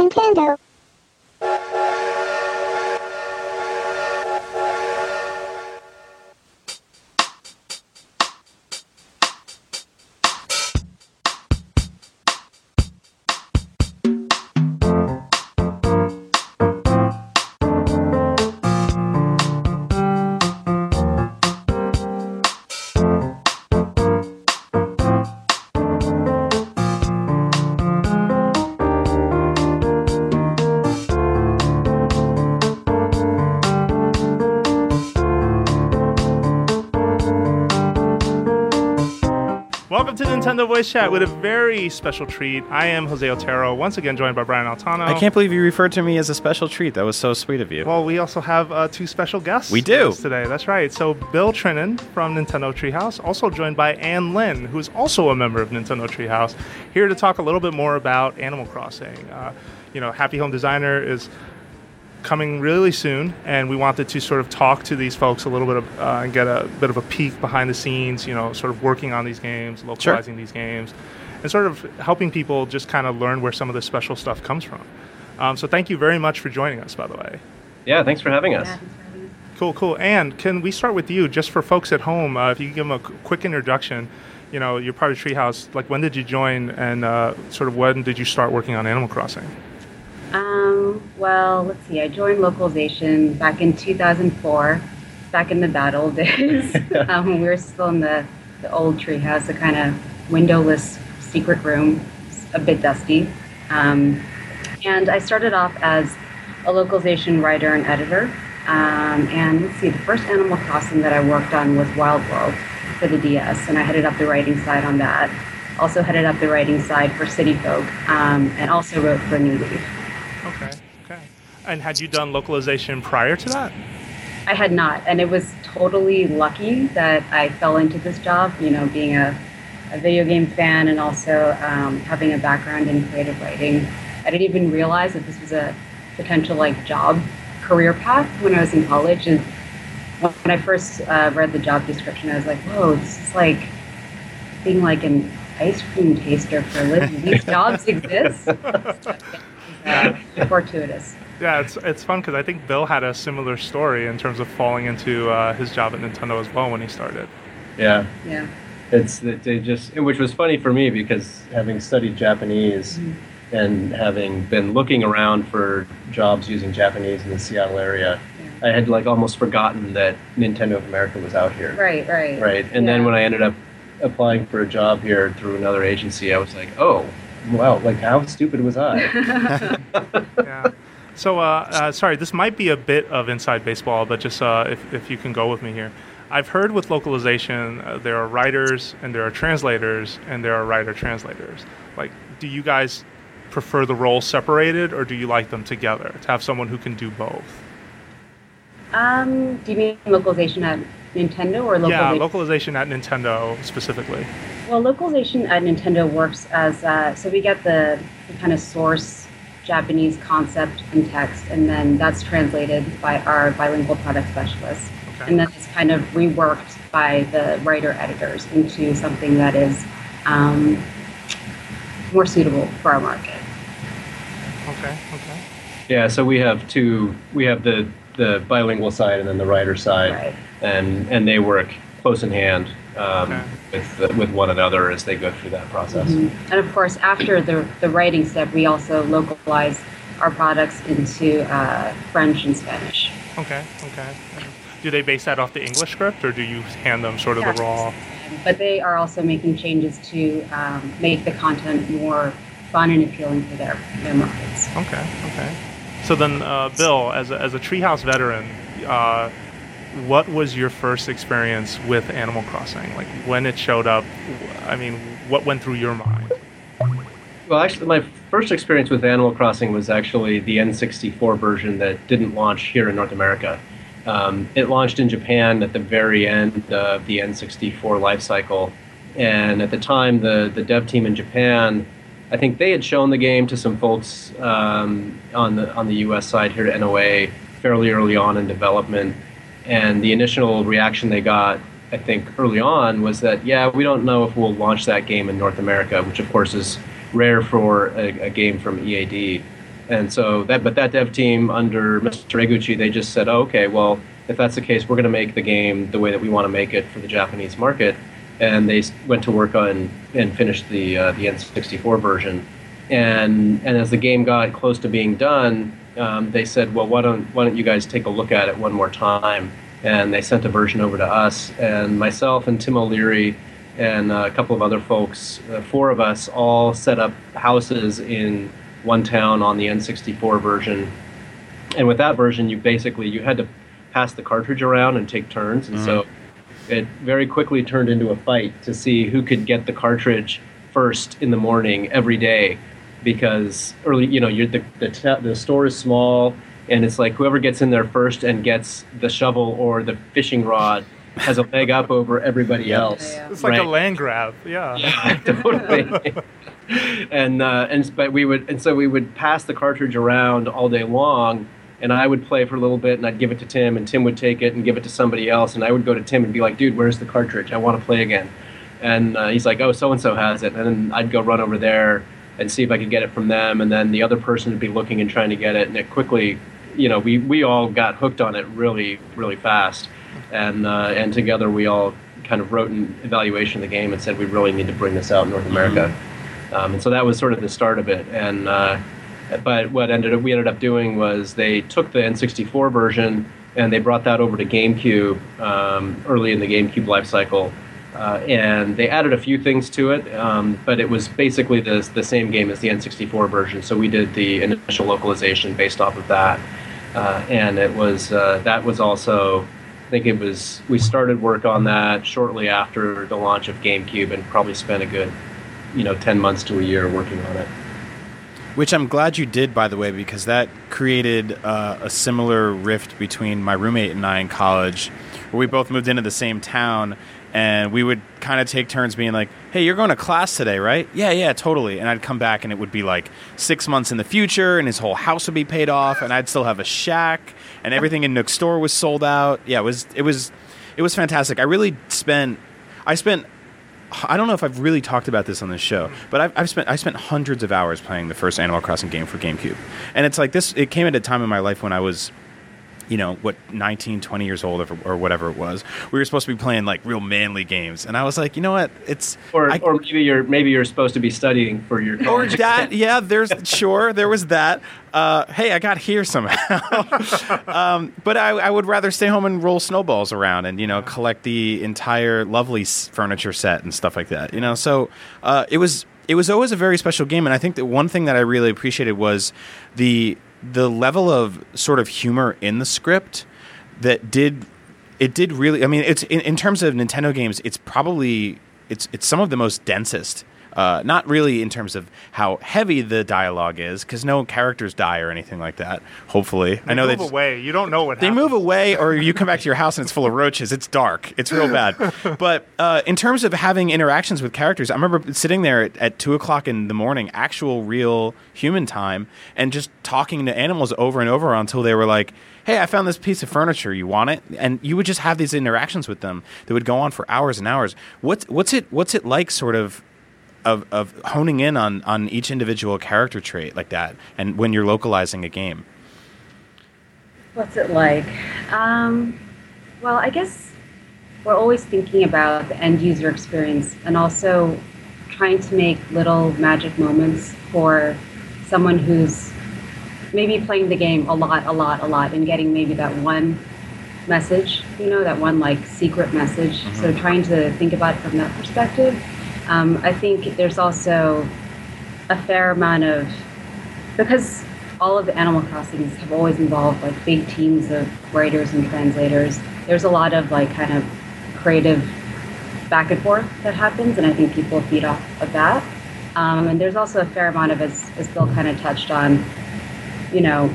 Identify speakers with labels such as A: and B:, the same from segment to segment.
A: Nintendo.
B: Nintendo Voice Chat with a very special treat. I am Jose Otero, once again joined by Brian Altano.
C: I can't believe you referred to me as a special treat. That was so sweet of you.
B: Well, we also have uh, two special guests.
C: We do.
B: today. That's right. So Bill Trinen from Nintendo Treehouse, also joined by Ann Lin, who's also a member of Nintendo Treehouse, here to talk a little bit more about Animal Crossing. Uh, you know, Happy Home Designer is coming really soon, and we wanted to sort of talk to these folks a little bit of, uh, and get a bit of a peek behind the scenes. You know, sort of working on these games, localizing these games, and sort of helping people just kind of learn where some of this special stuff comes from. Um, so thank you very much for joining us, by the way.
D: Yeah, thanks for having us.
B: Cool, cool. And can we start with you, just for folks at home? Uh, if you could give them a quick introduction. You know, you're part of Treehouse. Like, when did you join, and uh, sort of when did you start working on Animal Crossing?
E: Um, well, let's see. I joined localization back in 2004, back in the bad old days, um, when we were still in the, the old treehouse, a kind of windowless secret room, a bit dusty. Um, and I started off as a localization writer and editor. Um, and let's see, the first Animal Crossing that I worked on was Wild World for the DS, and I headed up the writing side on that. Also headed up the writing side for City Folk, um, and also wrote for New Leaf.
B: Okay, okay. And had you done localization prior to that?
E: I had not, and it was totally lucky that I fell into this job. You know, being a, a video game fan and also um, having a background in creative writing, I didn't even realize that this was a potential like job career path when I was in college. And when I first uh, read the job description, I was like, "Whoa, this is like being like an ice cream taster for a living. These jobs exist." uh, fortuitous.
B: Yeah, it's it's fun because I think Bill had a similar story in terms of falling into uh, his job at Nintendo as well when he started.
D: Yeah,
E: Yeah.
D: it's it, it just which was funny for me because having studied Japanese
E: Mm-hmm.
D: and having been looking around for jobs using Japanese in the Seattle area, I had like almost forgotten that Nintendo of America was out here.
E: Right, right.
D: Right, and then when I ended up applying for a job here through another agency, I was like, oh, wow, like how stupid was I?
B: Yeah. So, uh, uh, sorry, this might be a bit of inside baseball, but just uh, if, if you can go with me here. I've heard with localization, uh, there are writers and there are translators and there are writer translators. Like, do you guys prefer the roles separated or do you like them together to have someone who can do both?
E: Um, do you mean localization at Nintendo or localization?
B: Yeah, localization at Nintendo specifically.
E: well, localization at Nintendo works as uh, so we get the, the kind of source Japanese concept and text, and then that's translated by our bilingual product specialist.
B: Okay.
E: and then it's kind of reworked by the writer editors into something that is um, more suitable for our market.
B: Okay, okay.
D: yeah, so we have two. We have the the bilingual side and then the writer side,
E: Right.
D: and and they work close in hand um,
B: Okay.
D: with with one another as they go through that process.
E: Mhm. And of course, after the, the writing step, we also localize our products into uh, French and Spanish.
B: Okay, okay. Do they base that off the English script or do you hand them sort of the raw?
E: But they are also making changes to um, make the content more fun and appealing for their, their markets.
B: Okay, okay. So then, uh, Bill, as a, as a Treehouse veteran, uh, what was your first experience with Animal Crossing? Like when it showed up, I mean, what went through your mind?
D: Well, actually, my first experience with Animal Crossing was actually the N64 version that didn't launch here in North America. Um, it launched in Japan at the very end of the N64 life cycle, and at the time, the the dev team in Japan, I think they had shown the game to some folks um, on the on the U.S. side here at NOA fairly early on in development, and the initial reaction they got, I think, early on was that yeah, we don't know if we'll launch that game in North America, which of course is rare for a, a game from EAD. And so that, but that dev team under Mr. Eguchi, they just said, oh, okay, well, if that's the case, we're going to make the game the way that we want to make it for the Japanese market. And they went to work on and finished the uh, the N64 version. And and as the game got close to being done, um, they said, well, why don't why don't you guys take a look at it one more time? And they sent a version over to us, and myself and Tim O'Leary and a couple of other folks, uh, four of us, all set up houses in one town on the N64 version. And with that version, you basically you had to pass the cartridge around and take turns, and mm-hmm. so it very quickly turned into a fight to see who could get the cartridge first in the morning every day, because early, you know, you're the the, the store is small, and it's like whoever gets in there first and gets the shovel or the fishing rod has a leg up over everybody else.
B: Yeah. It's like right? a land grab. Yeah.
D: Yeah, totally. and uh, and but we would and so we would pass the cartridge around all day long, and I would play for a little bit, and I'd give it to Tim, and Tim would take it and give it to somebody else, and I would go to Tim and be like, "Dude, where's the cartridge? I want to play again." And uh, he's like, "Oh, so and so has it," and then I'd go run over there and see if I could get it from them, and then the other person would be looking and trying to get it, and it quickly, you know, we we all got hooked on it really really fast, and uh, and together we all kind of wrote an evaluation of the game and said we really need to bring this out in North America. Mm-hmm um, and so that was sort of the start of it. And uh, but what ended up we ended up doing was they took the N64 version and they brought that over to GameCube um, early in the GameCube life cycle. Uh, and they added a few things to it, um, but it was basically the, the same game as the N64 version. So we did the initial localization based off of that, uh, and it was uh, that was also I think it was we started work on that shortly after the launch of GameCube, and probably spent a good you know 10 months to a year working on it
C: which I'm glad you did, by the way, because that created uh, a similar rift between my roommate and I in college, where we both moved into the same town, and we would kind of take turns being like, "Hey, you're going to class today, right?" "Yeah, yeah, totally." And I'd come back, and it would be like six months in the future, and his whole house would be paid off, and I'd still have a shack, and everything in Nook Store was sold out. Yeah, it was it was it was fantastic. I really spent I spent I don't know if I've really talked about this on this show, but I've, I've, spent I spent hundreds of hours playing the first Animal Crossing game for GameCube, and it's like this. It came at a time in my life when I was you know what 19 20 years old or, or, whatever it was we were supposed to be playing like real manly games. And i was like you know what? It's
D: or,
C: I,
D: or maybe you're maybe you're supposed to be studying for your
C: college. or that yeah there's sure there was that. Uh, hey i got here somehow. Um, but I, I, would rather stay home and roll snowballs around and you know collect the entire lovely furniture set and stuff like that you know? So uh, it was it was always a very special game. And i think that one thing that i really appreciated was the the level of sort of humor in the script that did it did really. I mean, it's in, in terms of Nintendo games, it's probably it's it's some of the most densest uh, not really in terms of how heavy the dialogue is, because no characters die or anything like that. Hopefully,
B: they I know they move away. You don't know what
C: they
B: happens.
C: move away, or you come back to your house and it's full of roaches. It's dark. It's real bad. but uh, in terms of having interactions with characters, I remember sitting there at, at two o'clock in the morning, actual real human time, and just talking to animals over and over until they were like hey, I found this piece of furniture. You want it? And you would just have these interactions with them that would go on for hours and hours. What's what's it what's it like, sort of of, of honing in on, on each individual character trait like that and when you're localizing a game?
E: What's it like? Um, well, I guess we're always thinking about the end user experience and also trying to make little magic moments for someone who's maybe playing the game a lot, a lot, a lot, and getting maybe that one message, you know, that one like secret message. Mm-hmm. So trying to think about it from that perspective um, I think there's also a fair amount of because all of the Animal Crossings have always involved like big teams of writers and translators. There's a lot of like kind of creative back and forth that happens, and I think people feed off of that. Um, and there's also a fair amount of, as, as Bill kind of touched on, you know,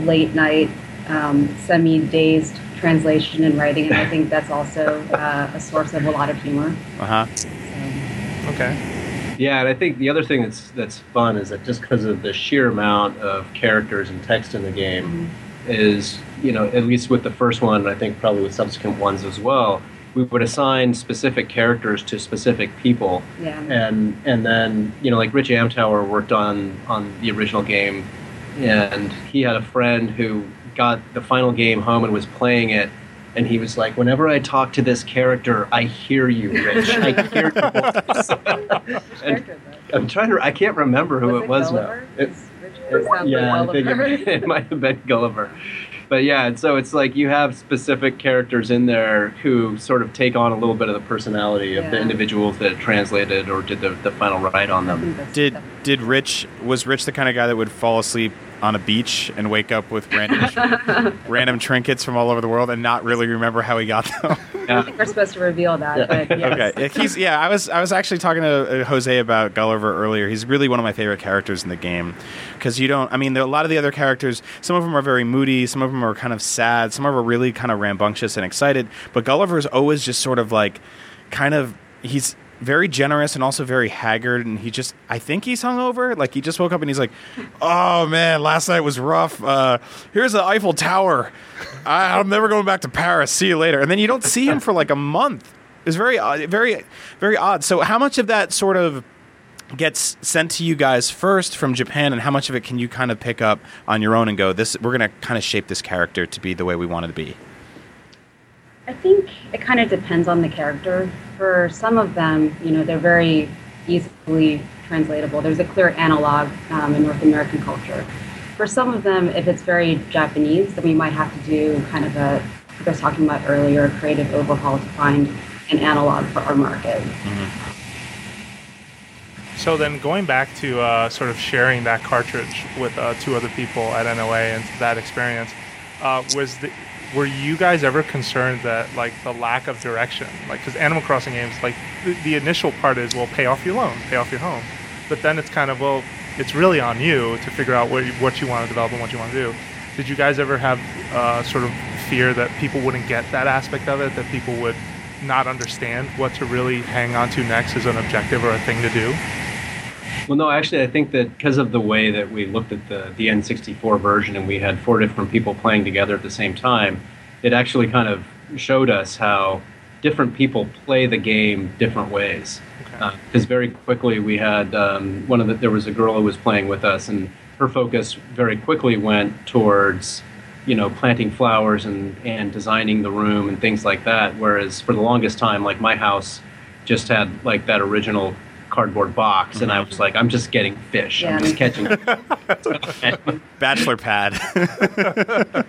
E: late night, um, semi dazed translation and writing, and I think that's also uh, a source of a lot of humor.
C: Uh huh.
B: Okay.
D: Yeah, and I think the other thing that's that's fun is that just because of the sheer amount of characters and text in the game, mm-hmm. is you know at least with the first one, I think probably with subsequent ones as well, we would assign specific characters to specific people,
E: Yeah.
D: and and then you know like Rich Amtower worked on on the original game, and he had a friend who got the final game home and was playing it. And he was like, "Whenever I talk to this character, I hear you, Rich. I hear your voice."
E: Which character is that?
D: I'm trying to. I can't remember who
E: Was
D: it was
E: Gulliver?
D: now. It-
E: It sounds
D: yeah,
E: like
D: I think
E: Gulliver.
D: it, it might have been Gulliver. But yeah, and so it's like you have specific characters in there who sort of take on a little bit of the personality of the individuals that translated or did the, the final write on them.
C: Did did Rich was Rich the kind of guy that would fall asleep on a beach and wake up with random random trinkets from all over the world and not really remember how he got them?
E: I think we're supposed to reveal that,
D: Yeah.
E: but yes.
C: okay, he's yeah. I was I was actually talking to uh, Jose about Gulliver earlier. He's really one of my favorite characters in the game because you don't. I mean, there, a lot of the other characters, some of them are very moody, some of them are kind of sad, some of them are really kind of rambunctious and excited. But Gulliver is always just sort of like, kind of he's very generous and also very haggard and he just i think he's hungover. Like he just woke up and he's like oh man last night was rough. Uh, here's the eiffel tower. I, i'm never going back to paris. See you later. And then you don't see him for like a month. It's very very very odd. So how much of that sort of gets sent to you guys first from japan and how much of it can you kind of pick up on your own and go this we're going to kind of shape this character to be the way we want it to be
E: I think it kind of depends on the character. For some of them, you know, they're very easily translatable. There's a clear analog um, in North American culture. For some of them, if it's very Japanese, then we might have to do kind of a, like I was talking about earlier, a creative overhaul to find an analog for our market.
B: So then, going back to uh, sort of sharing that cartridge with uh, two other people at NOA and that experience, uh, was the, were you guys ever concerned that like the lack of direction, like because Animal Crossing games, like the, the initial part is well, pay off your loan, pay off your home, but then it's kind of well, it's really on you to figure out what you, what you want to develop and what you want to do. Did you guys ever have uh, sort of fear that people wouldn't get that aspect of it, that people would not understand what to really hang on to next as an objective or a thing to do?
D: Well, no, actually, I think that because of the way that we looked at the, the N64 version and we had four different people playing together at the same time, it actually kind of showed us how different people play the game different ways.
B: Okay.
D: Because very quickly we had um, one of the, there was a girl who was playing with us, and her focus very quickly went towards, you know, planting flowers and, and designing the room and things like that. Whereas for the longest time, like my house just had like that original cardboard box, and I was like, I'm just getting fish.
E: Yeah,
D: I'm just
E: me
D: catching.
C: bachelor pad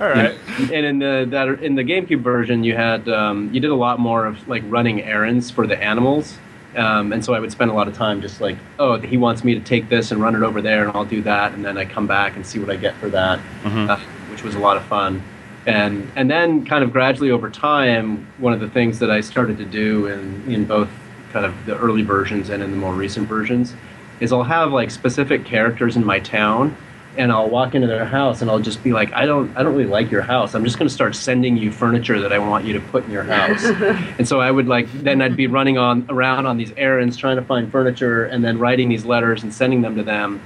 B: All right.
D: and in the that in the GameCube version, you had um, you did a lot more of like running errands for the animals, um, and so I would spend a lot of time just like, oh, he wants me to take this and run it over there, and I'll do that, and then I come back and see what I get for that, uh, which was a lot of fun. And and then kind of gradually over time, one of the things that I started to do in in both kind of the early versions and in the more recent versions is I'll have like specific characters in my town and I'll walk into their house and I'll just be like, I don't, I don't really like your house. I'm just going to start sending you furniture that I want you to put in your house. and so I would like, then I'd be running on around on these errands trying to find furniture and then writing these letters and sending them to them.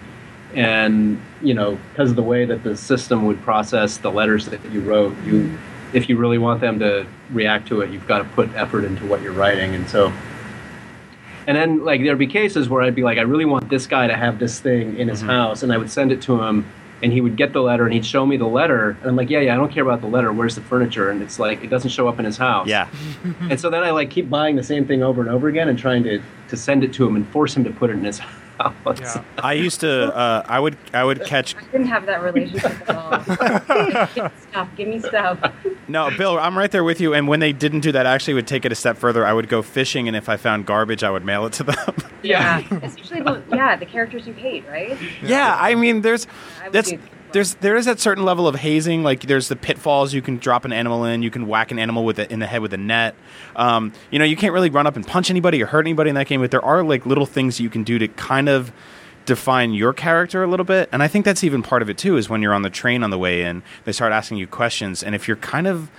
D: And you know, because of the way that the system would process the letters that you wrote, you, if you really want them to react to it, you've got to put effort into what you're writing. And so and then like there'd be cases where I'd be like, I really want this guy to have this thing in his mm-hmm. house, and I would send it to him, and he would get the letter, and he'd show me the letter, and I'm like, yeah, yeah, I don't care about the letter. Where's the furniture? And it's like it doesn't show up in his house.
C: yeah
D: And so then I like keep buying the same thing over and over again, and trying to to send it to him and force him to put it in his house.
B: Yeah.
C: I used to. Uh, I would. I would catch.
E: I didn't have that relationship at all. give me stuff. Give me stuff.
C: No, Bill, I'm right there with you. And when they didn't do that, I actually would take it a step further. I would go fishing, and if I found garbage, I would mail it to them.
E: Yeah. Especially the yeah the characters you hate, right?
C: yeah, I mean, there's
E: I would
C: that's
E: do that.
C: There's there is that certain level of hazing. Like there's the pitfalls you can drop an animal in. You can whack an animal with it in the head with a net. Um, you know, you can't really run up and punch anybody or hurt anybody in that game. But there are like little things you can do to kind of define your character a little bit. And I think that's even part of it too. Is when you're on the train on the way in, they start asking you questions, and if you're kind of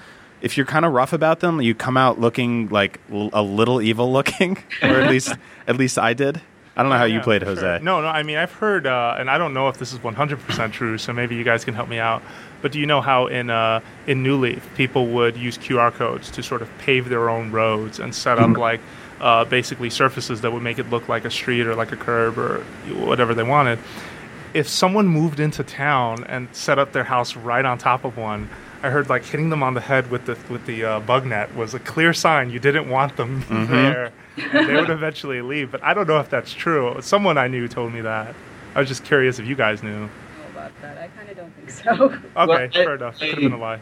C: if you're kind of rough about them, you come out looking like l- a little evil looking, or at least at least I did. I don't know how you played Jose.
B: sure. No, no. I mean, I've heard, uh, and I don't know if this is 100% true. So maybe you guys can help me out. But do you know how in uh, in New Leaf people would use QR codes to sort of pave their own roads and set up like uh, basically surfaces that would make it look like a street or like a curb or whatever they wanted. If someone moved into town and set up their house right on top of one, I heard like hitting them on the head with the with the uh, bug net was a clear sign you didn't want them there. They would eventually leave, but I don't know if that's true. Someone I knew told me that. I was just curious if you guys knew.
E: about that. I kind of don't think so.
B: Okay,
D: Well, I-
B: fair enough. Could have been a lie.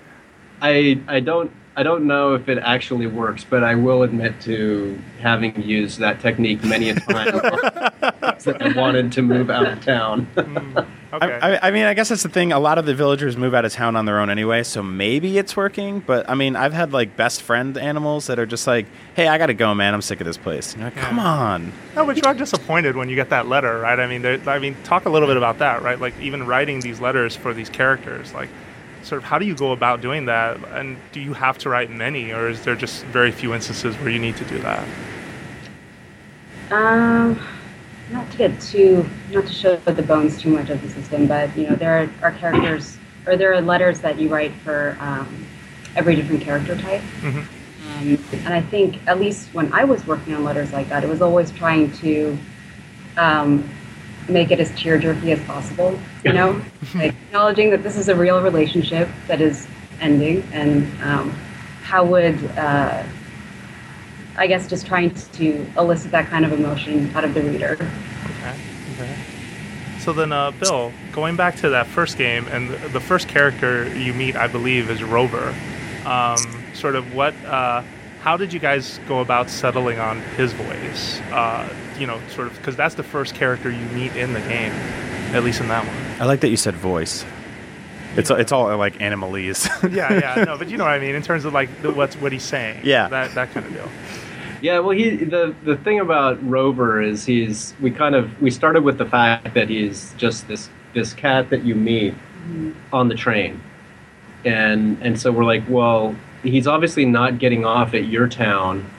D: I I don't I don't know if it actually works, but I will admit to having used that technique many a time that I wanted to move out of town.
B: Mm, okay.
C: I, I, I mean, I guess that's the thing. A lot of the villagers move out of town on their own anyway, so maybe it's working. But I mean, I've had like best friend animals that are just like, "Hey, I gotta go, man. I'm sick of this place." And you're like, "Come on."
B: no, but you are disappointed when you get that letter, right? I mean, there, I mean, talk a little bit about that, right? Like even writing these letters for these characters, like sort of how do you go about doing that? And do you have to write many, or is there just very few instances where you need to do that?
E: Um, not to get too, not to show the bones too much of the system, but you know, there are, are characters, or there are letters that you write for um, every different character type.
B: Mhm.
E: Um, and I think, at least when I was working on letters like that, it was always trying to um, make it as tearjerky as possible. You know, like acknowledging that this is a real relationship that is ending, and um, how would uh, I guess just trying to elicit that kind of emotion out of the reader.
B: Okay. Okay. So then, uh, Bill, going back to that first game, and the, the first character you meet, I believe, is Rover. Um, sort of what? Uh, how did you guys go about settling on his voice? Uh, you know, sort of because that's the first character you meet in the game, at least in that one.
C: I like that you said voice. It's it's all like animalese.
B: yeah, yeah, no, but you know what I mean in terms of like the, what's what he's saying.
C: Yeah.
B: that that kind of deal.
D: Yeah, well, he the the thing about Rover is he's we kind of we started with the fact that he's just this this cat that you meet on the train, and and so we're like, well, he's obviously not getting off at your town.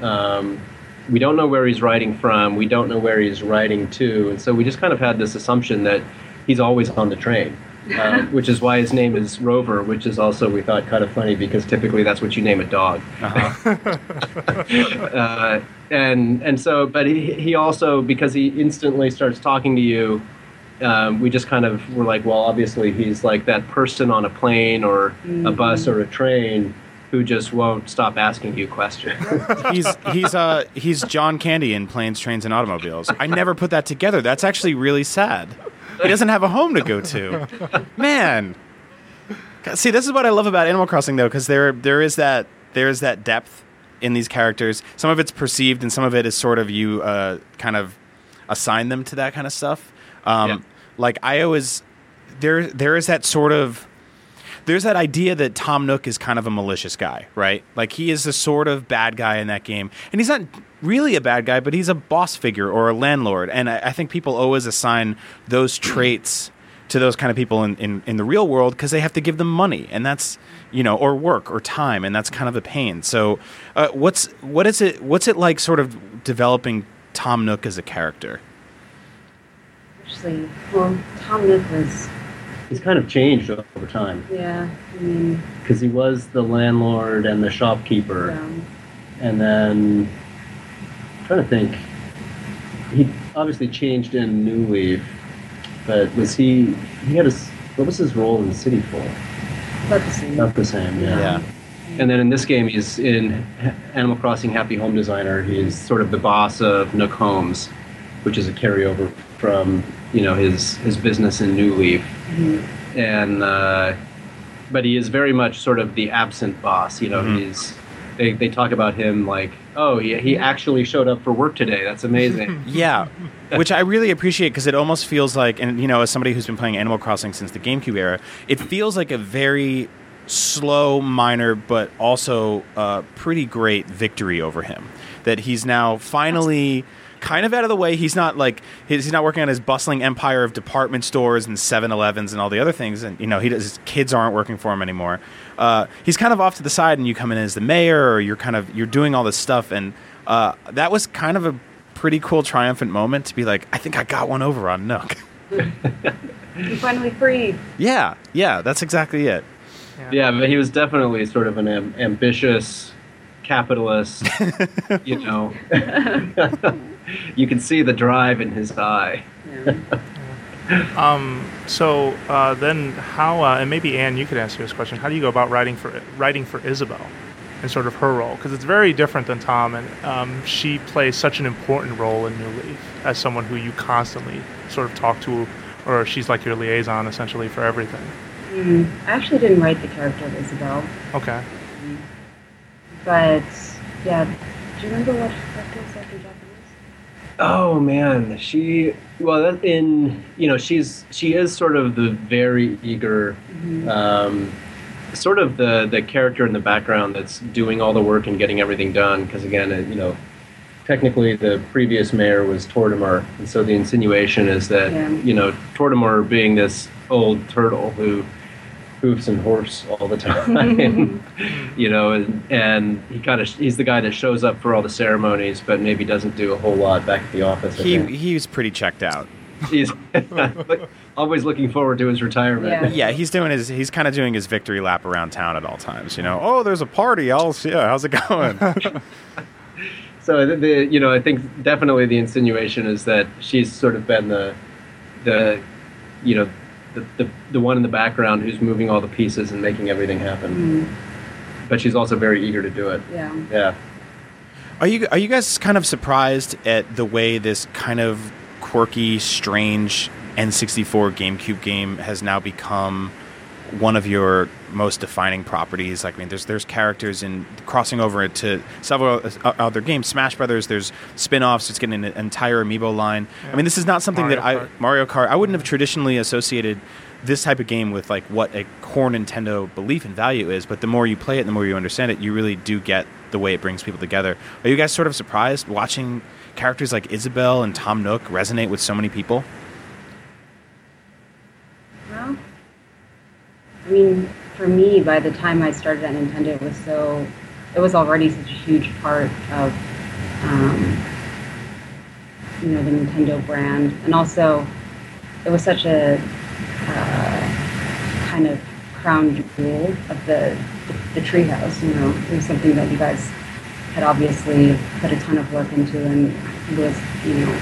D: Um, we don't know where he's riding from. We don't know where he's riding to, and so we just kind of had this assumption that he's always on the train. Uh, which is why his name is Rover, which is also we thought kind of funny because typically that's what you name a dog
C: uh-huh.
D: uh, and and so, but he, he also because he instantly starts talking to you. Um, we just kind of were like, well, obviously he's like that person on a plane or a bus or a train who just won't stop asking you questions.
C: he's he's uh he's John Candy in Planes, Trains, and Automobiles. I never put that together. That's actually really sad. He doesn't have a home to go to. Man, see, this is what I love about Animal Crossing, though, because there there is that there is that depth in these characters. Some of it's perceived, and some of it is sort of you uh, kind of assign them to that kind of stuff. Um,
D: Yeah.
C: Like I always there there is that sort of there's that idea that Tom Nook is kind of a malicious guy, right? Like he is the sort of bad guy in that game, and he's not really a bad guy, but he's a boss figure or a landlord, and I, I think people always assign those traits to those kind of people in, in, in the real world because they have to give them money, and that's you know, or work or time, and that's kind of a pain. So, uh, what's what is it? What's it like, sort of developing Tom Nook as a character?
E: Actually, well, Tom Nook was,
D: he's kind of changed over time
E: yeah, I mean,
D: because he was the landlord and the shopkeeper,
E: um,
D: and then I'm trying to think. He obviously changed in New Leaf, but was he? He had a. s- What was his role in City Folk?
E: about the same.
D: Not the same. Yeah.
C: Yeah.
D: And then in this game, he's in Animal Crossing Happy Home Designer. He's sort of the boss of Nook Homes, which is a carryover from you know his his business in New Leaf.
E: Mhm.
D: And uh, but he is very much sort of the absent boss. You know,
C: Mhm.
D: he's they, they talk about him like, oh yeah, he actually showed up for work today. That's amazing.
C: Yeah, which I really appreciate because it almost feels like, and you know, as somebody who's been playing Animal Crossing since the GameCube era, it feels like a very slow, minor, but also uh, pretty great victory over him. That he's now finally kind of out of the way. He's not like he's he's not working on his bustling empire of department stores and 7-Elevens and all the other things, and you know, he does, his kids aren't working for him anymore. Uh, he's kind of off to the side, and you come in as the mayor, or you're kind of you're doing all this stuff, and uh, that was kind of a pretty cool triumphant moment to be like, I think I got one over on Nook.
E: You finally freed.
C: yeah, yeah, that's exactly it.
D: Yeah, but he was definitely sort of an am- ambitious capitalist. you know, you can see the drive in his eye.
E: Yeah.
B: Um, so uh, then, how uh, and maybe Anne, you could answer this question. How do you go about writing for writing for Isabelle, and sort of her role? Because it's very different than Tom, and um, she plays such an important role in New Leaf as someone who you constantly sort of talk to, or she's like your liaison essentially for everything.
E: Mm, I actually didn't write the character of Isabelle,
B: Okay.
E: but yeah. Do you remember what what feels like in Japanese?
D: Oh man, she well that in you know she's she is sort of the very eager, um, sort of the the character in the background that's doing all the work and getting everything done. Because again, you know, technically the previous mayor was Tortimer, and so the insinuation is that
E: Yeah.
D: you know Tortimer being this old turtle who hoofs and horse all the time, you know, and, and he kind of he's the guy that shows up for all the ceremonies, but maybe doesn't do a whole lot back at the office. I
C: He
D: think.
C: he was pretty checked out.
D: he's always looking forward to his retirement.
E: Yeah.
C: Yeah, he's doing his he's kind of doing his victory lap around town at all times. You know, oh, there's a party. I'll yeah, how's it going?
D: So the, the you know I think definitely the insinuation is that she's sort of been the the you know the, the the one in the background who's moving all the pieces and making everything happen.
E: Mm,
D: But she's also very eager to do it.
E: yeah.
D: Yeah.
C: Are you are you guys kind of surprised at the way this kind of quirky, strange N64 GameCube game has now become one of your most defining properties? Like, I mean, there's there's characters in crossing over to several other games, Smash Brothers. There's spin-offs. It's getting an entire amiibo line. I mean, this is not something
B: Mario
C: that I Mario Kart. I wouldn't have traditionally associated this type of game with like what a core Nintendo belief and value is. But the more you play it, the more you understand it, you really do get the way it brings people together. Are you guys sort of surprised watching characters like Isabelle and Tom Nook resonate with so many people?
E: Well, I mean, for me, by the time I started at Nintendo, it was so, it was already such a huge part of, um, you know, the Nintendo brand, and also, it was such a uh, kind of crown jewel of the the, treehouse. You know, it was something that you guys had obviously put a ton of work into, and was, you know,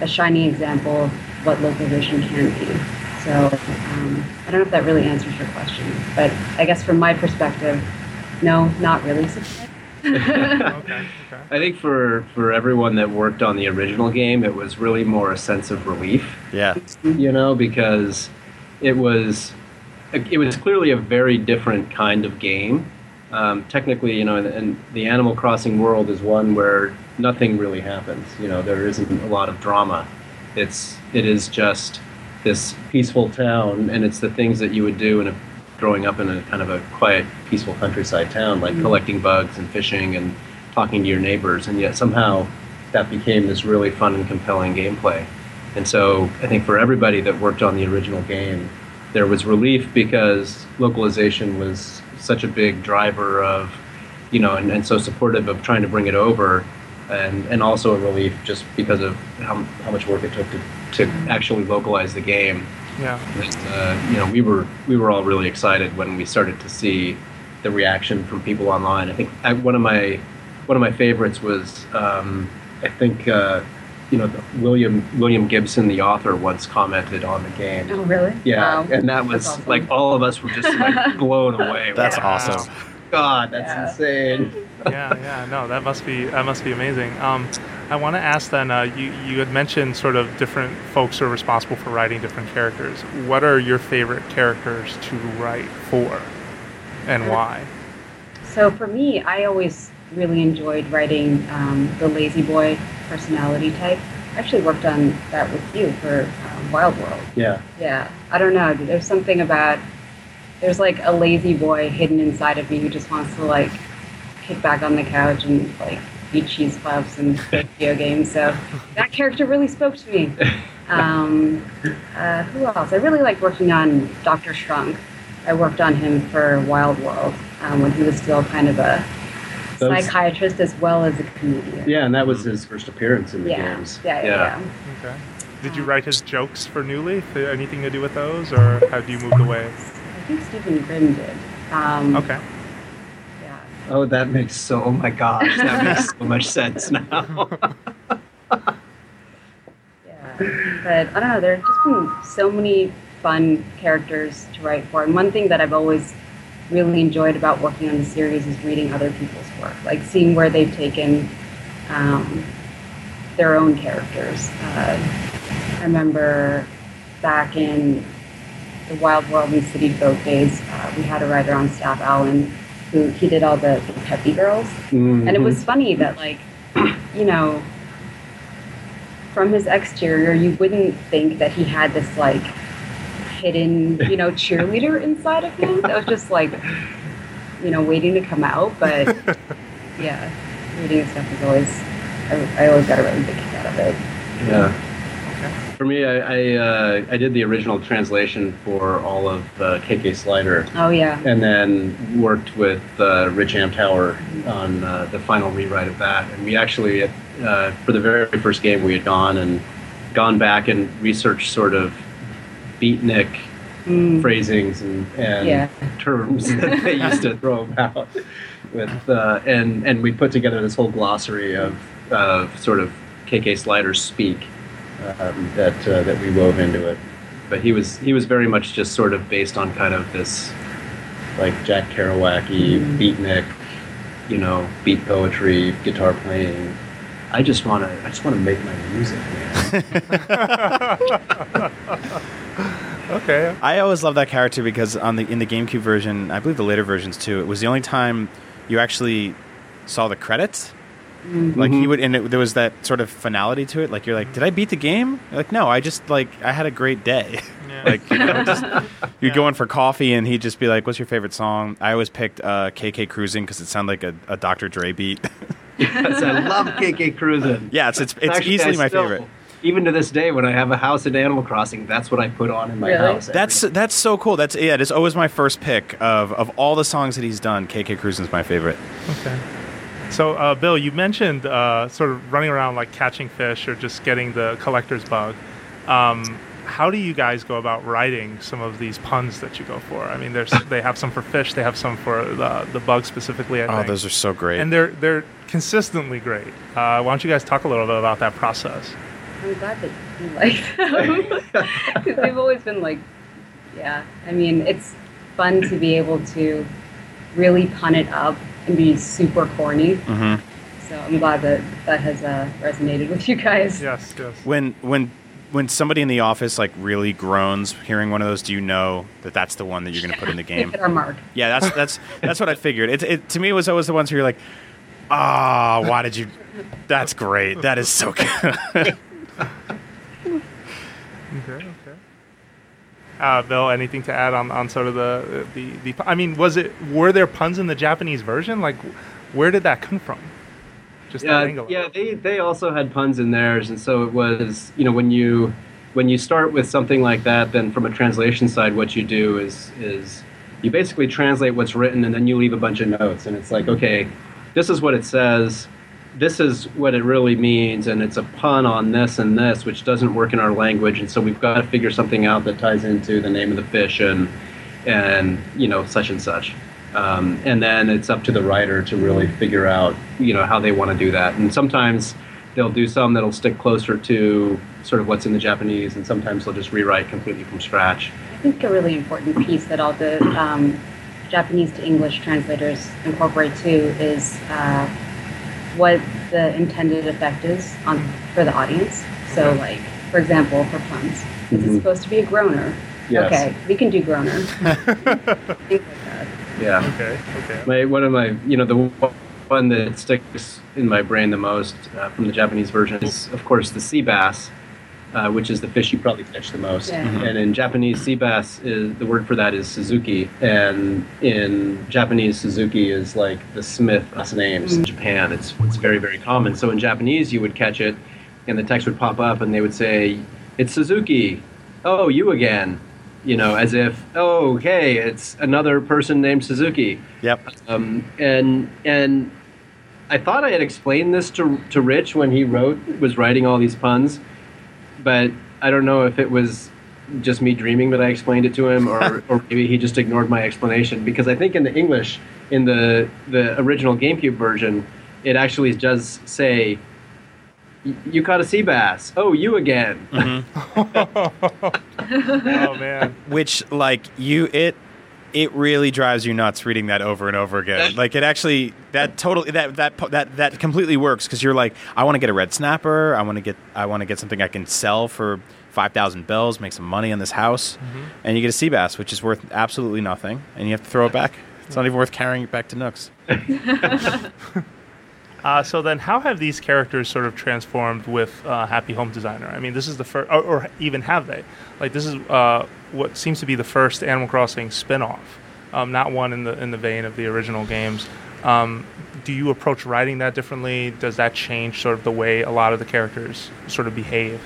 E: a shining example of what localization can be. So um, I don't know if that really answers your question, but I guess from my perspective, no, not really.
B: Okay. Okay.
D: I think for for everyone that worked on the original game, it was really more a sense of relief.
C: Yeah.
D: you know, because it was it was clearly a very different kind of game. Um, technically, you know, and, and the Animal Crossing world is one where nothing really happens. You know, there isn't a lot of drama. It's it is just this peaceful town, and it's the things that you would do in a growing up in a kind of a quiet, peaceful countryside town, like
E: Mhm.
D: collecting bugs and fishing and talking to your neighbors, and yet somehow that became this really fun and compelling gameplay. And so I think for everybody that worked on the original game, there was relief because localization was such a big driver of, you know, and, and so supportive of trying to bring it over, and, and also a relief just because of how, how much work it took to, to actually localize the game.
B: Yeah.
D: And, uh, you know, we were we were all really excited when we started to see the reaction from people online. I think I, one of my one of my favorites was um, I think uh, you know William William Gibson, the author, once commented on the game.
E: Oh, really?
D: Yeah,
E: Wow.
D: and that was
E: awesome.
D: like all of us were just like blown away.
C: That's
D: Like,
C: awesome.
D: God, that's
E: Yeah.
D: insane.
B: yeah, yeah, no, that must be that must be amazing. Um, I want to ask then. Uh, you you had mentioned sort of different folks are responsible for writing different characters. What are your favorite characters to write for, and why?
E: So for me, I always really enjoyed writing um, the lazy boy personality type. I actually worked on that with you for um, Wild World.
D: Yeah,
E: Yeah, I don't know. There's something about there's like a lazy boy hidden inside of me who just wants to like kick back on the couch and like eat cheese puffs and play video games. So that character really spoke to me. Um, uh, who else? I really like working on Doctor Shrunk. I worked on him for Wild World um, when he was still kind of a
D: Those-
E: psychiatrist as well as a comedian.
D: Yeah, and that was his first appearance in the
E: yeah,
D: games.
E: yeah, yeah, yeah.
B: Okay. Did you write his jokes for New Leaf? Anything to do with those, or have you moved away?
E: I think Stephen Grimm did. Um,
B: Okay.
D: Oh, that makes so. Oh my gosh, that makes so much sense now.
E: Yeah, but I don't know. There have just been so many fun characters to write for, and one thing that I've always really enjoyed about working on the series is reading other people's work, like seeing where they've taken um, their own characters. Uh, I remember back in the Wild World and City Folk days, uh, we had a writer on staff, Alan, who he did all the, the Peppy Girls. And it
D: Mm-hmm.
E: was funny that, like, you know, from his exterior, you wouldn't think that he had this, like, hidden, you know, cheerleader inside of him that was just, like, you know, waiting to come out. But yeah, reading his stuff is always, I, I always got a really big kick out of it.
D: Yeah. For me, I I, uh, I did the original translation for all of uh, KK Slider,
E: Oh, yeah.
D: and then worked with uh, Rich Amtower on uh, the final rewrite of that. And we actually, uh, for the very first game, we had gone and gone back and researched sort of beatnik
E: Mm.
D: phrasings and, and
E: Yeah.
D: terms that they used to throw about with uh, and and we put together this whole glossary of of sort of KK Slider speak um, that uh, that we wove into it. But he was he was very much just sort of based on kind of this like Jack Kerouac-y
E: Mhm.
D: beatnik, you know, beat poetry, guitar playing. I just want to I just want to make my music, man.
B: Okay.
C: I always love that character because on the in the GameCube version, I believe the later versions too, it was the only time you actually saw the credits. Like he
D: Mhm.
C: would, and it, there was that sort of finality to it. Like you're like, did I beat the game? You're like, no, I just like I had a great day.
B: Yeah.
C: like you know, just, you'd
B: Yeah.
C: go in for coffee, and he'd just be like, "What's your favorite song?" I always picked uh, "KK Cruising" because it sounded like a, a Dr. Dre beat.
D: yes, I love KK Cruising.
C: yeah, it's it's, it's
D: Actually,
C: easily
D: I
C: my
D: still-
C: favorite.
D: Even to this day, when I have a house in Animal Crossing, that's what I put on in my
E: Really?
D: house. every-
C: That's that's so cool. That's yeah. It's always my first pick of of all the songs that he's done. KK Cruising's my favorite.
B: Okay. So, uh, Bill, you mentioned uh, sort of running around like catching fish or just getting the collector's bug. Um, how do you guys go about writing some of these puns that you go for? I mean, there's they have some for fish, they have some for the the bug specifically. I
C: Oh,
B: think.
C: those are so great.
B: and they're they're consistently great. Uh, why don't you guys talk a little bit about that process?
E: I'm glad that you like them because they've always been like, yeah. I mean, it's fun to be able to really pun it up and be super corny.
C: hmm
E: So I'm glad that that has uh, resonated with you guys.
B: Yes, yes.
C: When when when somebody in the office like really groans hearing one of those, do you know that that's the one that you're going to put in the game?
E: hit our mark.
C: Yeah, that's that's that's what I figured. It, it to me it was always the ones where you're like, ah, why did you? That's great. That is so good.
B: Okay, okay. Uh, Bill, anything to add on, on sort of the, the the? I mean, was it were there puns in the Japanese version? Like, where did that come from? Just that
D: yeah,
B: angle.
D: yeah. They they also had puns in theirs, and so it was you know when you when you start with something like that, then from a translation side, what you do is is you basically translate what's written, and then you leave a bunch of notes, and it's like okay, this is what it says. This is what it really means, and it's a pun on this and this, which doesn't work in our language, and so we've got to figure something out that ties into the name of the fish and and you know such and such. Um, and then it's up to the writer to really figure out you know how they want to do that. And sometimes they'll do some that'll stick closer to sort of what's in the Japanese, and sometimes they'll just rewrite completely from scratch.
E: I think a really important piece that all the um, Japanese to English translators incorporate too is uh, what the intended effect is on for the audience. So, like for example, for puns, is it supposed to be a groaner?
D: Yes.
E: Okay, we can do groaner. Like.
D: Yeah.
B: Okay. Okay.
D: My, one of my, you know, the one that sticks in my brain the most uh, from the Japanese version is, of course, the sea bass, uh, which is the fish you probably catch the most.
E: Yeah.
C: Mhm.
D: And in Japanese, sea bass is the word for that is Suzuki, and in Japanese, Suzuki is like the Smith last names. In
E: Mm.
D: Japan, it's it's very very common. So in Japanese, you would catch it, and the text would pop up, and they would say, "It's Suzuki." Oh, you again. You know, as if, oh, hey, it's another person named Suzuki
C: yep.
D: um, and and I thought I had explained this to to Rich when he wrote was writing all these puns, but I don't know if it was just me dreaming that I explained it to him, or or maybe he just ignored my explanation because I think in the English in the the original GameCube version, it actually does say. You caught a sea bass. Oh, you again. Mm-hmm.
B: oh man.
C: which like you it it really drives you nuts reading that over and over again. Like it actually that totally that that that that completely works because you're like i want to get a red snapper. I want to get i want to get something i can sell for 5000 bells make some money on this house. Mm-hmm. And you get a sea bass which is worth absolutely nothing and you have to throw it back. It's not even worth carrying it back to Nook's
B: Uh, so then, how have these characters sort of transformed with uh, Happy Home Designer? I mean, this is the first, or, or even have they? Like, this is uh, what seems to be the first Animal Crossing spin-off, um, not one in the in the vein of the original games. Um, do you approach writing that differently? Does that change sort of the way a lot of the characters sort of behave?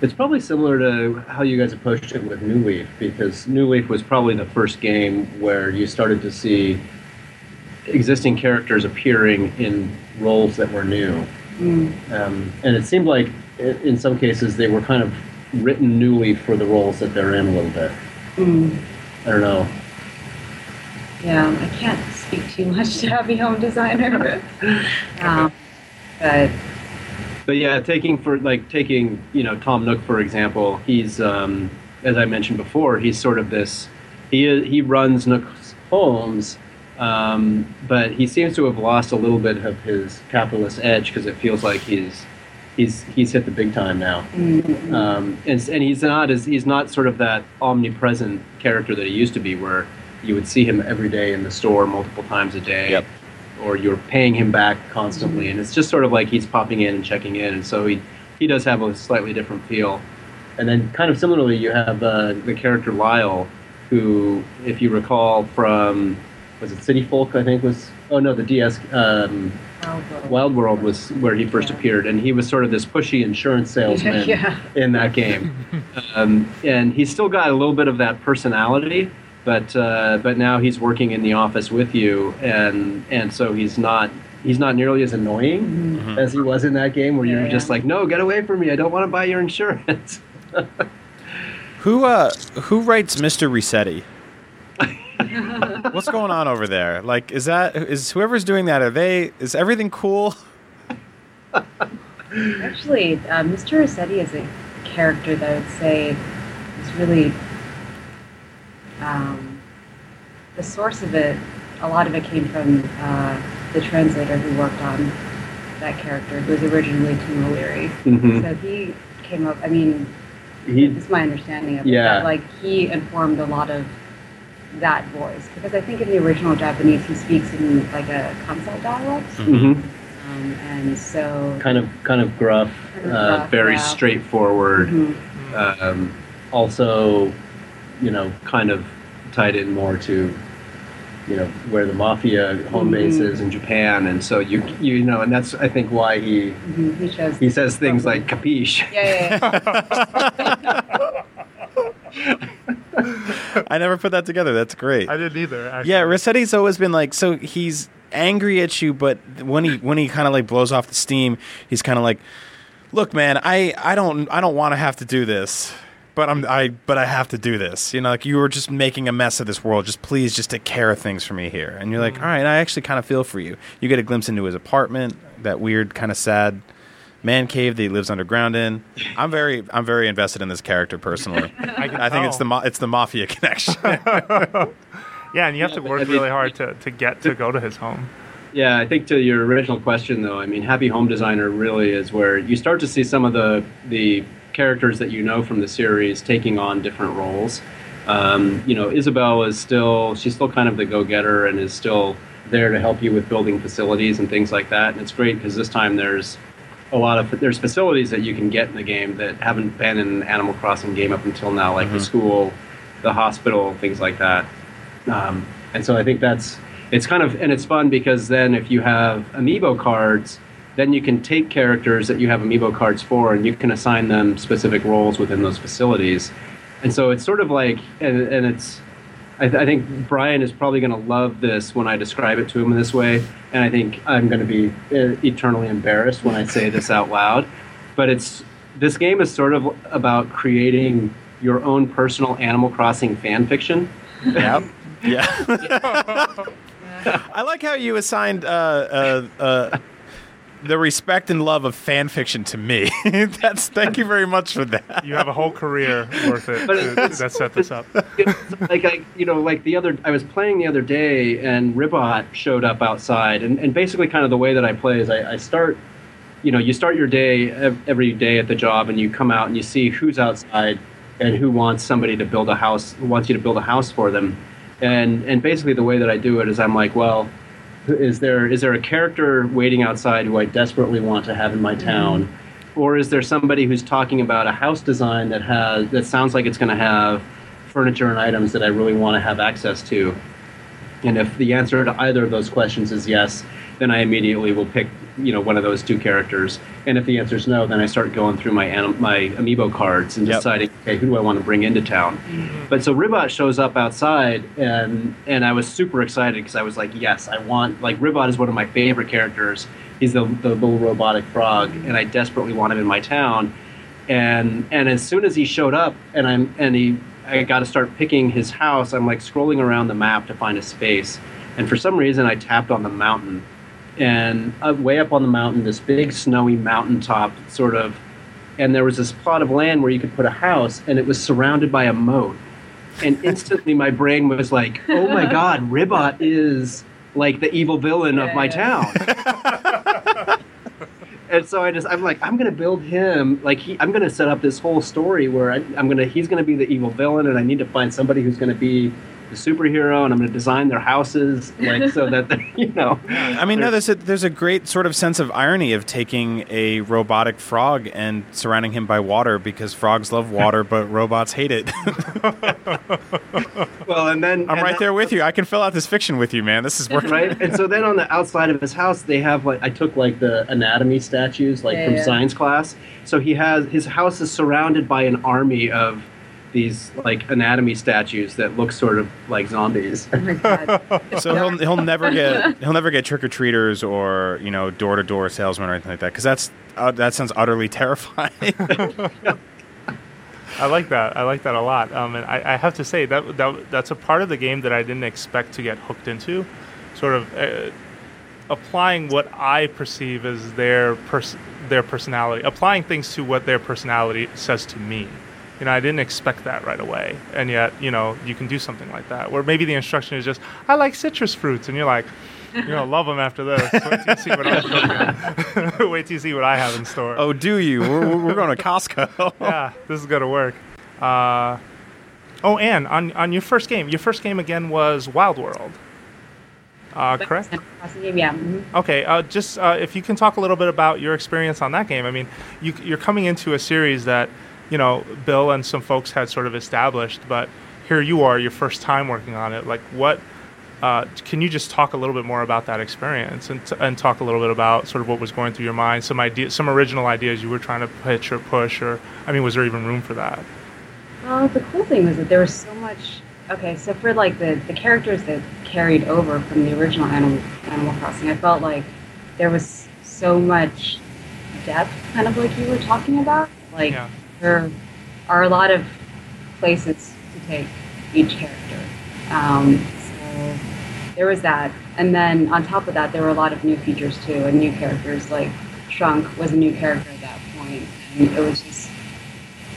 D: It's probably similar to how you guys approached it with New Leaf, because New Leaf was probably the first game where you started to see existing characters appearing in roles that were new. Um, and it seemed like, in some cases, they were kind of written newly for the roles that they're in a little bit.
E: Mm,
D: I don't know.
E: yeah, I can't speak too much to Happy Home Designer. um, but
D: But yeah, taking for like taking you know Tom Nook for example, he's um, as I mentioned before, he's sort of this. He he runs Nook's homes, um, but he seems to have lost a little bit of his capitalist edge because it feels like he's he's he's hit the big time now.
E: mm,
D: Um, and, and he's not as he's not sort of that omnipresent character that he used to be, where you would see him every day in the store multiple times a day,
C: Yep.
D: or you're paying him back constantly, and it's just sort of like he's popping in and checking in, and so he he does have a slightly different feel. And then, kind of similarly, you have uh, the character Lyle, who, if you recall from was it City Folk? I think was oh no, the DS. Um,
E: Wild
D: Wild World was where he first
E: Yeah.
D: appeared, and he was sort of this pushy insurance salesman
E: Yeah.
D: in that game. um, and he's still got a little bit of that personality, but uh, but now he's working in the office with you, and and so he's not he's not nearly as annoying
E: Mhm.
D: as he was in that game, where you're
E: Yeah.
D: just like, no, get away from me! I don't want to buy your insurance.
C: who uh who writes mr resetti what's going on over there like is that is whoever's doing that are they is everything cool
E: Actually, uh, Mr. Resetti is a character that I would say is really um, the source of it. A lot of it came from uh, the translator who worked on that character, who was originally Tim O'Leary.
D: Mhm.
E: So he came up. I mean,
D: He-
E: this is my understanding of it.
D: Yeah.
E: That, like he informed a lot of that voice because I think in the original Japanese he speaks in like a Kansai dialect,
D: Mhm.
E: um, and so
D: kind of kind of gruff,
E: Kind of
D: uh,
E: gruff,
D: very
E: yeah.
D: straightforward.
E: Mhm.
D: um, also, you know, kind of tied in more to, you know, where the mafia home base
E: Mhm.
D: is in Japan, and so you you know, and that's I think why he
E: Mhm, he shows.
D: he says things like capiche.
E: Yeah, yeah, yeah.
C: I never put that together. That's great.
B: I didn't either. Actually.
C: Yeah, Resetti's always been like so he's angry at you, but when he when he kind of like blows off the steam, he's kind of like, "Look, man, I I don't I don't want to have to do this, but I'm I but I have to do this. You know, like you were just making a mess of this world. Just please, just take care of things for me here." And you're like, mm. "All right, I actually kind of feel for you." You get a glimpse into his apartment, that weird kind of sad man cave that he lives underground in. I'm very I'm very invested in this character personally.
B: I,
C: I think it's the
B: tell.
C: ma- it's the mafia connection.
B: yeah, and you have
D: Yeah,
B: to work
D: I mean-
B: really hard to, to get to go to his home.
D: Yeah, I think to your original question though, I mean, Happy Home Designer really is where you start to see some of the the characters that you know from the series taking on different roles. Um, you know, Isabelle is still she's still kind of the go-getter and is still there to help you with building facilities and things like that. And it's great because this time there's a lot of there's facilities that you can get in the game that haven't been in an Animal Crossing game up until now, like the
C: Mhm.
D: school, the hospital, things like that. Um, and so I think that's it's kind of and it's fun because then if you have amiibo cards, then you can take characters that you have amiibo cards for and you can assign them specific roles within those facilities. And so it's sort of like and, and it's I, th- I think Brian is probably going to love this when I describe it to him in this way, and I think I'm going to be uh, eternally embarrassed when I say this out loud. But it's this game is sort of about creating your own personal Animal Crossing fan fiction.
C: Yep. Yeah. I like how you assigned uh, uh, uh, the respect and love of fan fiction to me. That's thank you very much for that.
B: You have a whole career worth it
D: But
B: to, that set this up.
D: Like I, you know, like the other, I was playing the other day, and Ribbot showed up outside, and, and basically, kind of the way that I play is I, I start, you know, you start your day every day at the job, and you come out and you see who's outside and who wants somebody to build a house, wants you to build a house for them, and and basically the way that I do it is I'm like, well, is there is there a character waiting outside who I desperately want to have in my town, or is there somebody who's talking about a house design that has that sounds like it's going to have furniture and items that I really want to have access to? And if the answer to either of those questions is yes, then I immediately will pick you know one of those two characters. And if the answer is no, then I start going through my anim- my amiibo cards and
C: Yep.
D: deciding okay who do I want to bring into town. Mm-hmm. But so Ribbot shows up outside, and and I was super excited because I was like, yes, I want like Ribbot is one of my favorite characters. He's the the little robotic frog, and I desperately want him in my town. And and as soon as he showed up, and I'm and he I got to start picking his house. I'm like scrolling around the map to find a space, and for some reason I tapped on the mountain, and uh, way up on the mountain, this big snowy mountaintop sort of and there was this plot of land where you could put a house and it was surrounded by a moat. And instantly my brain was like oh my god ribbot is like the evil villain of my town. And so i just i'm like i'm gonna build him like he, i'm gonna set up this whole story where I, i'm gonna he's gonna be the evil villain and i need to find somebody who's gonna be the superhero and i'm gonna design their houses like so that they're, you know
C: I mean, no, there's a there's a great sort of sense of irony of taking a robotic frog and surrounding him by water because frogs love water, but robots hate it.
D: well and then
C: I'm
D: and
C: right
D: then-
C: there with you. I can fill out this fiction with you, man. This is working.
D: right? And so then on the outside of his house, they have like I took like the anatomy statues like
E: Yeah,
D: from
E: yeah.
D: science class. So he has his house is surrounded by an army of these like anatomy statues that look sort of like zombies.
E: Oh my god.
C: So he'll he'll never get he'll never get trick or treaters or you know door to door salesmen or anything like that because that's uh, that sounds utterly terrifying.
B: I like that. I like that a lot. Um, and I, I have to say that, that that's a part of the game that I didn't expect to get hooked into. Sort of uh, applying what I perceive as their pers- their personality, applying things to what their personality says to me. You know, I didn't expect that right away, and yet, you know, you can do something like that. Where maybe the instruction is just, "I like citrus fruits," and you're like, "You're gonna love them after this." Wait till you see what I'm. Wait till you see what I have in store
C: oh, do you? We're, we're going to Costco.
B: yeah, this is gonna work. Uh, oh, and on on your first game, your first game again was Wild World. Uh, correct.
E: Crossing game, yeah. mhm.
B: Okay, uh, just uh, if you can talk a little bit about your experience on that game. I mean, you, you're coming into a series that you know Bill and some folks had sort of established, but here you are, your first time working on it. Like, what? Uh, can you just talk a little bit more about that experience and, t- and talk a little bit about sort of what was going through your mind, some ideas, some original ideas you were trying to pitch or push, or I mean, was there even room for that?
E: Well, the cool thing was that there was so much. Okay, so for like the, the characters that carried over from the original Animal, Animal Crossing, I felt like there was so much depth, kind of like you were talking about. Like
B: Yeah.
E: There are a lot of places to take each character. Um, so there was that, and then on top of that, there were a lot of new features too, and new characters. Like Shrunk was a new character at that point. and it was just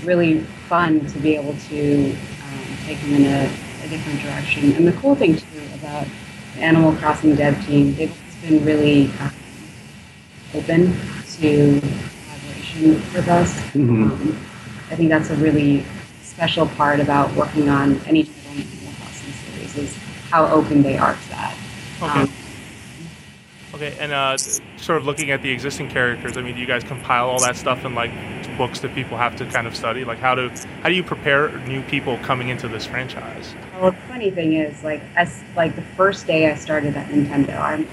E: really fun to be able to um, take them in a, a different direction. And the cool thing too about the Animal Crossing dev team, they've always been really um, open to collaboration with us.
D: Mhm.
E: I think that's a really special part about working on any title in the Animal Crossing series is how open they are to that.
B: Okay.
E: Um,
B: Okay, and uh, sort of looking at the existing characters, I mean, do you guys compile all that stuff in like books that people have to kind of study? Like, how do how do you prepare new people coming into this franchise?
E: Well, the funny thing is, like, as like the first day I started at Nintendo, I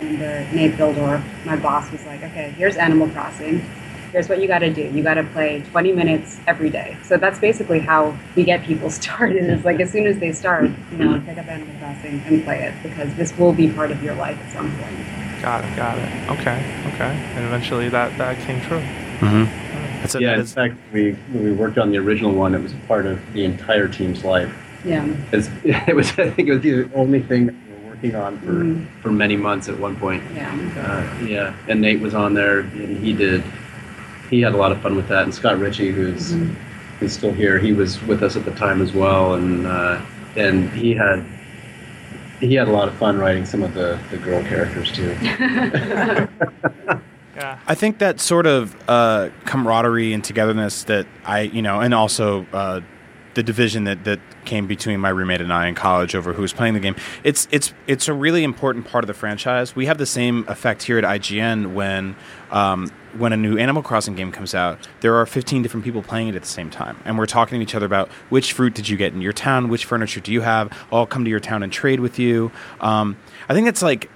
E: remember Nate Bihldorff, my boss, was like, "Okay, here's Animal Crossing. Here's what you got to do. You got to play 20 minutes every day. So that's basically how we get people started. Is like as soon as they start, you know, pick up Animal Crossing and play it because this will be part of your life at some point.
B: Got it. Got it. Okay. Okay. And eventually that that came true.
C: Mm-hmm. That's a,
D: yeah,
C: that
D: in fact, we when we worked on the original one, it was part of the entire team's life.
E: Yeah.
D: It's, it was, I think, it was the only thing that we were working on for
E: Mhm.
D: for many months at one point.
E: Yeah.
D: Uh, yeah, and Nate was on there, and he did. He had a lot of fun with that, and Scott Ritchie, who's
E: Mhm.
D: who's still here, he was with us at the time as well, and uh, and he had he had a lot of fun writing some of the, the girl characters too.
B: Yeah.
C: I think that sort of uh, camaraderie and togetherness that I, you know, and also uh, the division that, that came between my roommate and I in college over who was playing the game. It's it's it's a really important part of the franchise. We have the same effect here at IGN when um, when a new Animal Crossing game comes out. There are 15 different people playing it at the same time, and we're talking to each other about which fruit did you get in your town, which furniture do you have. I'll come to your town and trade with you. Um, I think that's like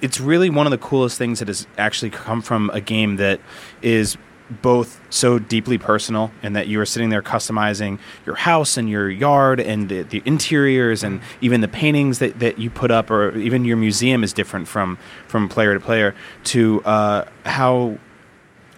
C: it's really one of the coolest things that has actually come from a game that is both so deeply personal and that you are sitting there customizing your house and your yard and the, the interiors and even the paintings that, that you put up or even your museum is different from from player to player to uh, how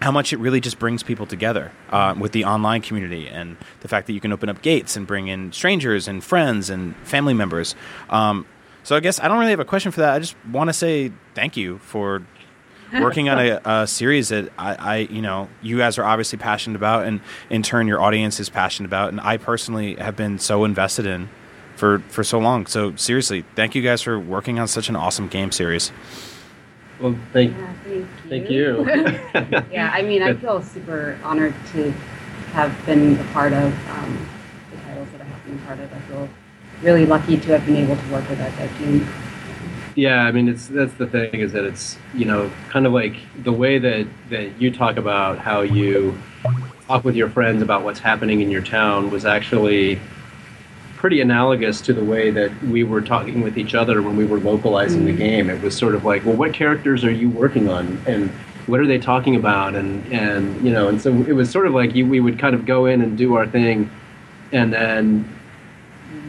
C: how much it really just brings people together uh, with the online community and the fact that you can open up gates and bring in strangers and friends and family members. Um, so I guess I don't really have a question for that. I just want to say thank you for working on a, a series that I, I, you know, you guys are obviously passionate about, and in turn, your audience is passionate about, and I personally have been so invested in for for so long. So seriously, thank you guys for working on such an awesome game series.
D: Well, thank
E: Yeah, thank
D: thank you.
E: yeah, I mean, I feel super honored to have been a part of um, the titles that I have been a part of. I feel really lucky to have been able to work with that dev team.
D: Yeah, I mean, it's that's the thing is that it's you know kind of like the way that that you talk about how you talk with your friends about what's happening in your town was actually pretty analogous to the way that we were talking with each other when we were localizing the game. It was sort of like, well, what characters are you working on, and what are they talking about, and and you know, and so it was sort of like you, we would kind of go in and do our thing, and then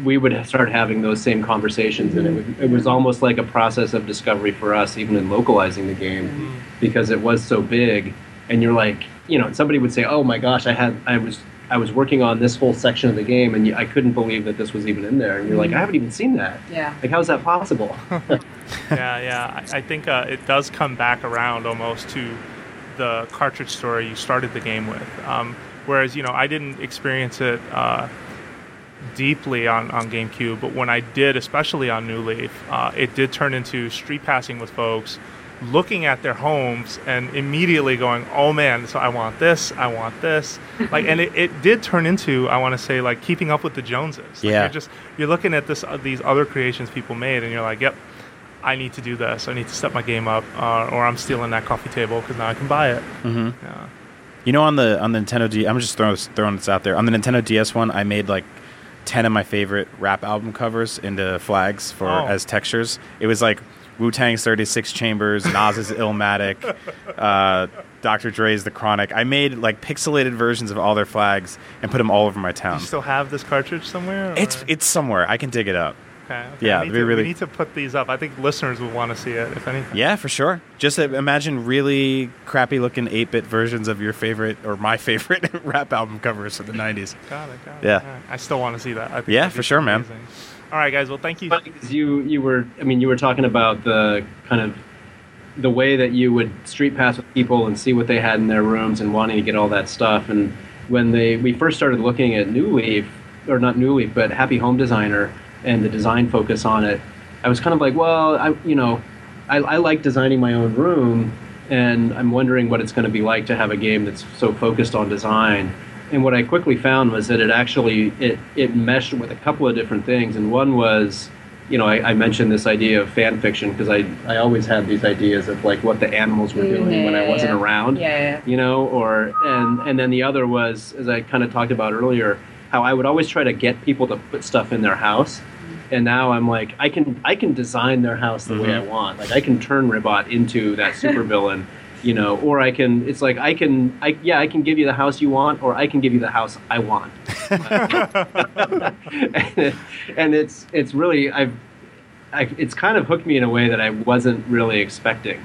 D: we would start having those same conversations, and it, would, it was almost like a process of discovery for us, even in localizing the game, because it was so big. And you're like, you know, somebody would say, "Oh my gosh, I had, I was, I was working on this whole section of the game, and I couldn't believe that this was even in there." And you're like, "I haven't even seen that.
E: Yeah.
D: Like, how is that possible?"
B: yeah, yeah. I, I think uh, it does come back around almost to the cartridge story you started the game with. Um, whereas, you know, I didn't experience it uh, deeply on, on GameCube, but when I did, especially on New Leaf, uh, it did turn into street passing with folks, looking at their homes and immediately going, "Oh man, so I want this, I want this." Like, and it, it did turn into, I want to say, like keeping up with the Joneses. Like,
C: Yeah.
B: You're just you're looking at this uh, these other creations people made, and you're like, "Yep, I need to do this. I need to step my game up, uh, or I'm stealing that coffee table because now I can buy it."
C: Mm-hmm.
B: Yeah.
C: You know, on the on the Nintendo D, I'm just throwing this, throwing this out there. On the Nintendo DS one, I made like ten of my favorite rap album covers into flags for
B: Oh.
C: as textures. It was like Wu Tang's 36 Chambers, Nas's Illmatic, uh, Dr. Dre's The Chronic. I made like pixelated versions of all their flags and put them all over my
B: Do
C: town.
B: you still have this cartridge somewhere?
C: It's it's somewhere. I can dig it up.
B: Okay, okay.
C: yeah,
B: We need, to,
C: really-
B: we need to put these up. I think listeners would want to see it, if anything.
C: Yeah, for sure. Just uh, imagine really crappy looking 8 bit versions of your favorite or my favorite rap album covers from the 90s.
B: Got it. Got it.
C: Yeah.
B: All right. I still want to see that. I think
C: Yeah, for
B: be
C: sure, man.
B: All right, guys. Well, thank you.
D: Funny 'cause you you were I mean you were talking about the kind of the way that you would street pass with people and see what they had in their rooms and wanting to get all that stuff and when they we first started looking at New Leaf or not New Leaf but Happy Home Designer and the design focus on it I was kind of like well I you know I, I like designing my own room and I'm wondering what it's going to be like to have a game that's so focused on design and what I quickly found was that it actually it, it meshed with a couple of different things and one was you know I, I mentioned this idea of fan fiction because I, I always had these ideas of like what the animals were doing
E: Mm,
D: when I wasn't
E: yeah.
D: around
E: Yeah, yeah.
D: you know or and and then the other was as I kind of talked about earlier how I would always try to get people to put stuff in their house and now I'm like I can I can design their house the way I
C: Mhm.
D: want like I can turn Ribbot into that supervillain you know, or I can. It's like I can. I yeah, I can give you the house you want, or I can give you the house I want. and, and it's it's really I've. I, it's kind of hooked me in a way that I wasn't really expecting,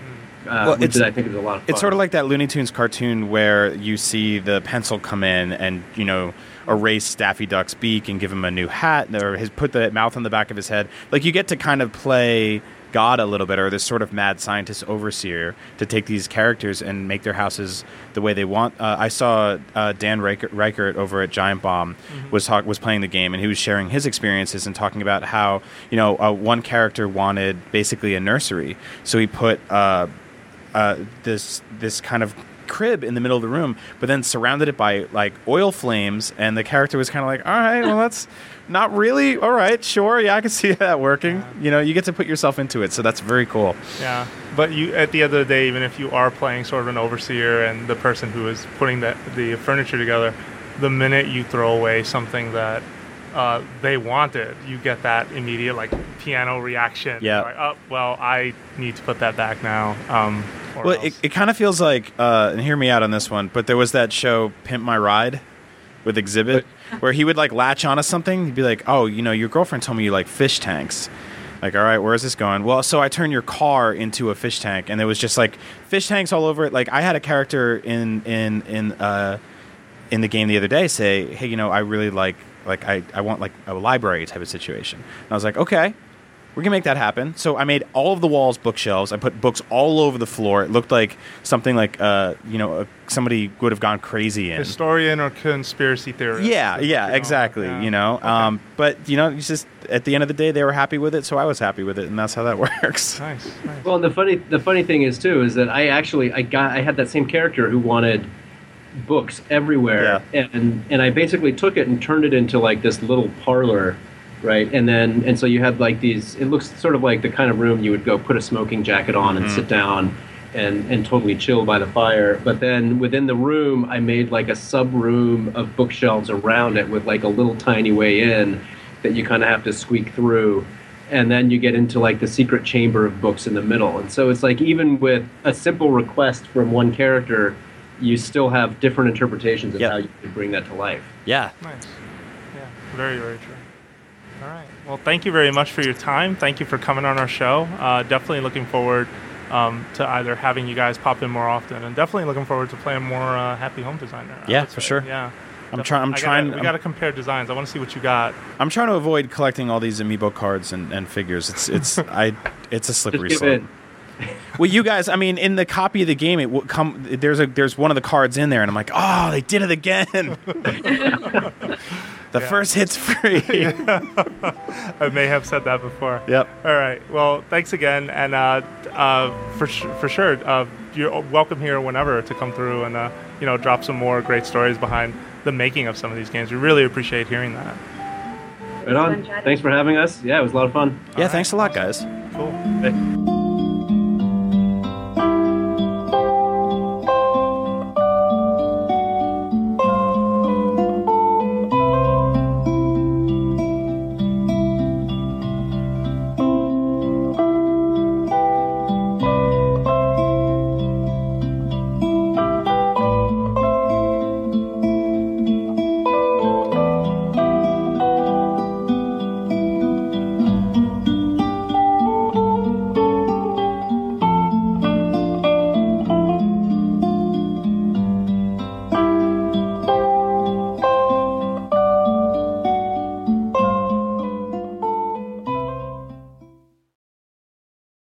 D: uh,
C: Well,
D: which
C: it's-
D: I think is a lot of fun.
C: It's sort of like that Looney Tunes cartoon where you see the pencil come in and you know erase Daffy Duck's beak and give him a new hat, or his put the mouth on the back of his head. Like you get to kind of play God a little bit, or this sort of mad scientist overseer to take these characters and make their houses the way they want. Uh, I saw uh, Dan Ryckert, Ryckert over at Giant Bomb was talk, was playing the game, and he was sharing his experiences and talking about how you know uh, one character wanted basically a nursery, so he put. Uh, uh, this this kind of crib in the middle of the room, but then surrounded it by like oil flames, and the character was kind of like, "All right, well that's not really all right. Sure, yeah, I can see that working. You know, you get to put yourself into it, so that's very cool.
B: Yeah, but you at the end of the day, even if you are playing sort of an overseer and the person who is putting the the furniture together, the minute you throw away something that uh, they it. you get that immediate like piano reaction.
C: Yeah.
B: Like, oh, well, I need to put that back now. Um, or
C: Well,
B: else.
C: it, it kind of feels like, uh, and hear me out on this one, but there was that show Pimp My Ride with Xzibit, where he would like latch onto something. He'd be like, "Oh, you know, your girlfriend told me you like fish tanks." Like, all right, where is this going? Well, so I turned your car into a fish tank, and there was just like fish tanks all over it. Like, I had a character in in in uh, in the game the other day say, "Hey, you know, I really like like I, I want like a library type of situation." And I was like, "Okay, we can make that happen." So I made all of the walls bookshelves. I put books all over the floor. It looked like something like uh, you know, uh, somebody would have gone crazy in.
B: historian or conspiracy theorist.
C: Yeah, yeah,
B: what you
C: exactly.
B: yeah.
C: You know,
B: Okay.
C: um, but you know, it's just at the end of the day, they were happy with it, so I was happy with it, and that's how that works.
B: nice, nice.
D: Well, and the funny the funny thing is too is that I actually I got I had that same character who wanted books everywhere, and and I basically took it and turned it into like this little parlor, right? And then and so you had like these. It looks sort of like the kind of room you would go put a smoking jacket on and mm-hmm. sit down. And, and totally chill by the fire. But then within the room, I made like a sub room of bookshelves around it with like a little tiny way in that you kind of have to squeak through and then you get into like the secret chamber of books in the middle and so it's like even with a simple request from one character you still have different interpretations of
C: Yep.
D: how you can bring that to life
C: Yeah,
B: Nice. Yeah, very, very true. All right. Well, thank you very much for your time. Thank you for coming on our show. Uh, definitely looking forward um, to either having you guys pop in more often, and definitely looking forward to playing more uh, Happy Home Designer. I
C: Yeah, for sure.
B: Yeah.
C: I'm trying. I'm
B: I gotta-
C: trying.
B: We got to compare designs. I want to see what you got.
C: I'm trying to avoid collecting all these amiibo cards and, and figures. It's it's I it's a slippery slope.
D: In
C: Well, you guys, I mean, in the copy of the game, it will come. There's a there's one of the cards in there, and I'm like, oh, they did it again. the first hit's free.
B: I may have said that before.
C: Yep.
B: All right. Well, thanks again, and uh, uh, for sh- for sure, uh, you're welcome here whenever to come through and uh, you know drop some more great stories behind the making of some of these games. We really appreciate hearing that.
D: right on thanks for having us yeah it was a lot of fun
C: Yeah. Thanks a lot, guys.
B: Cool.
D: Bye.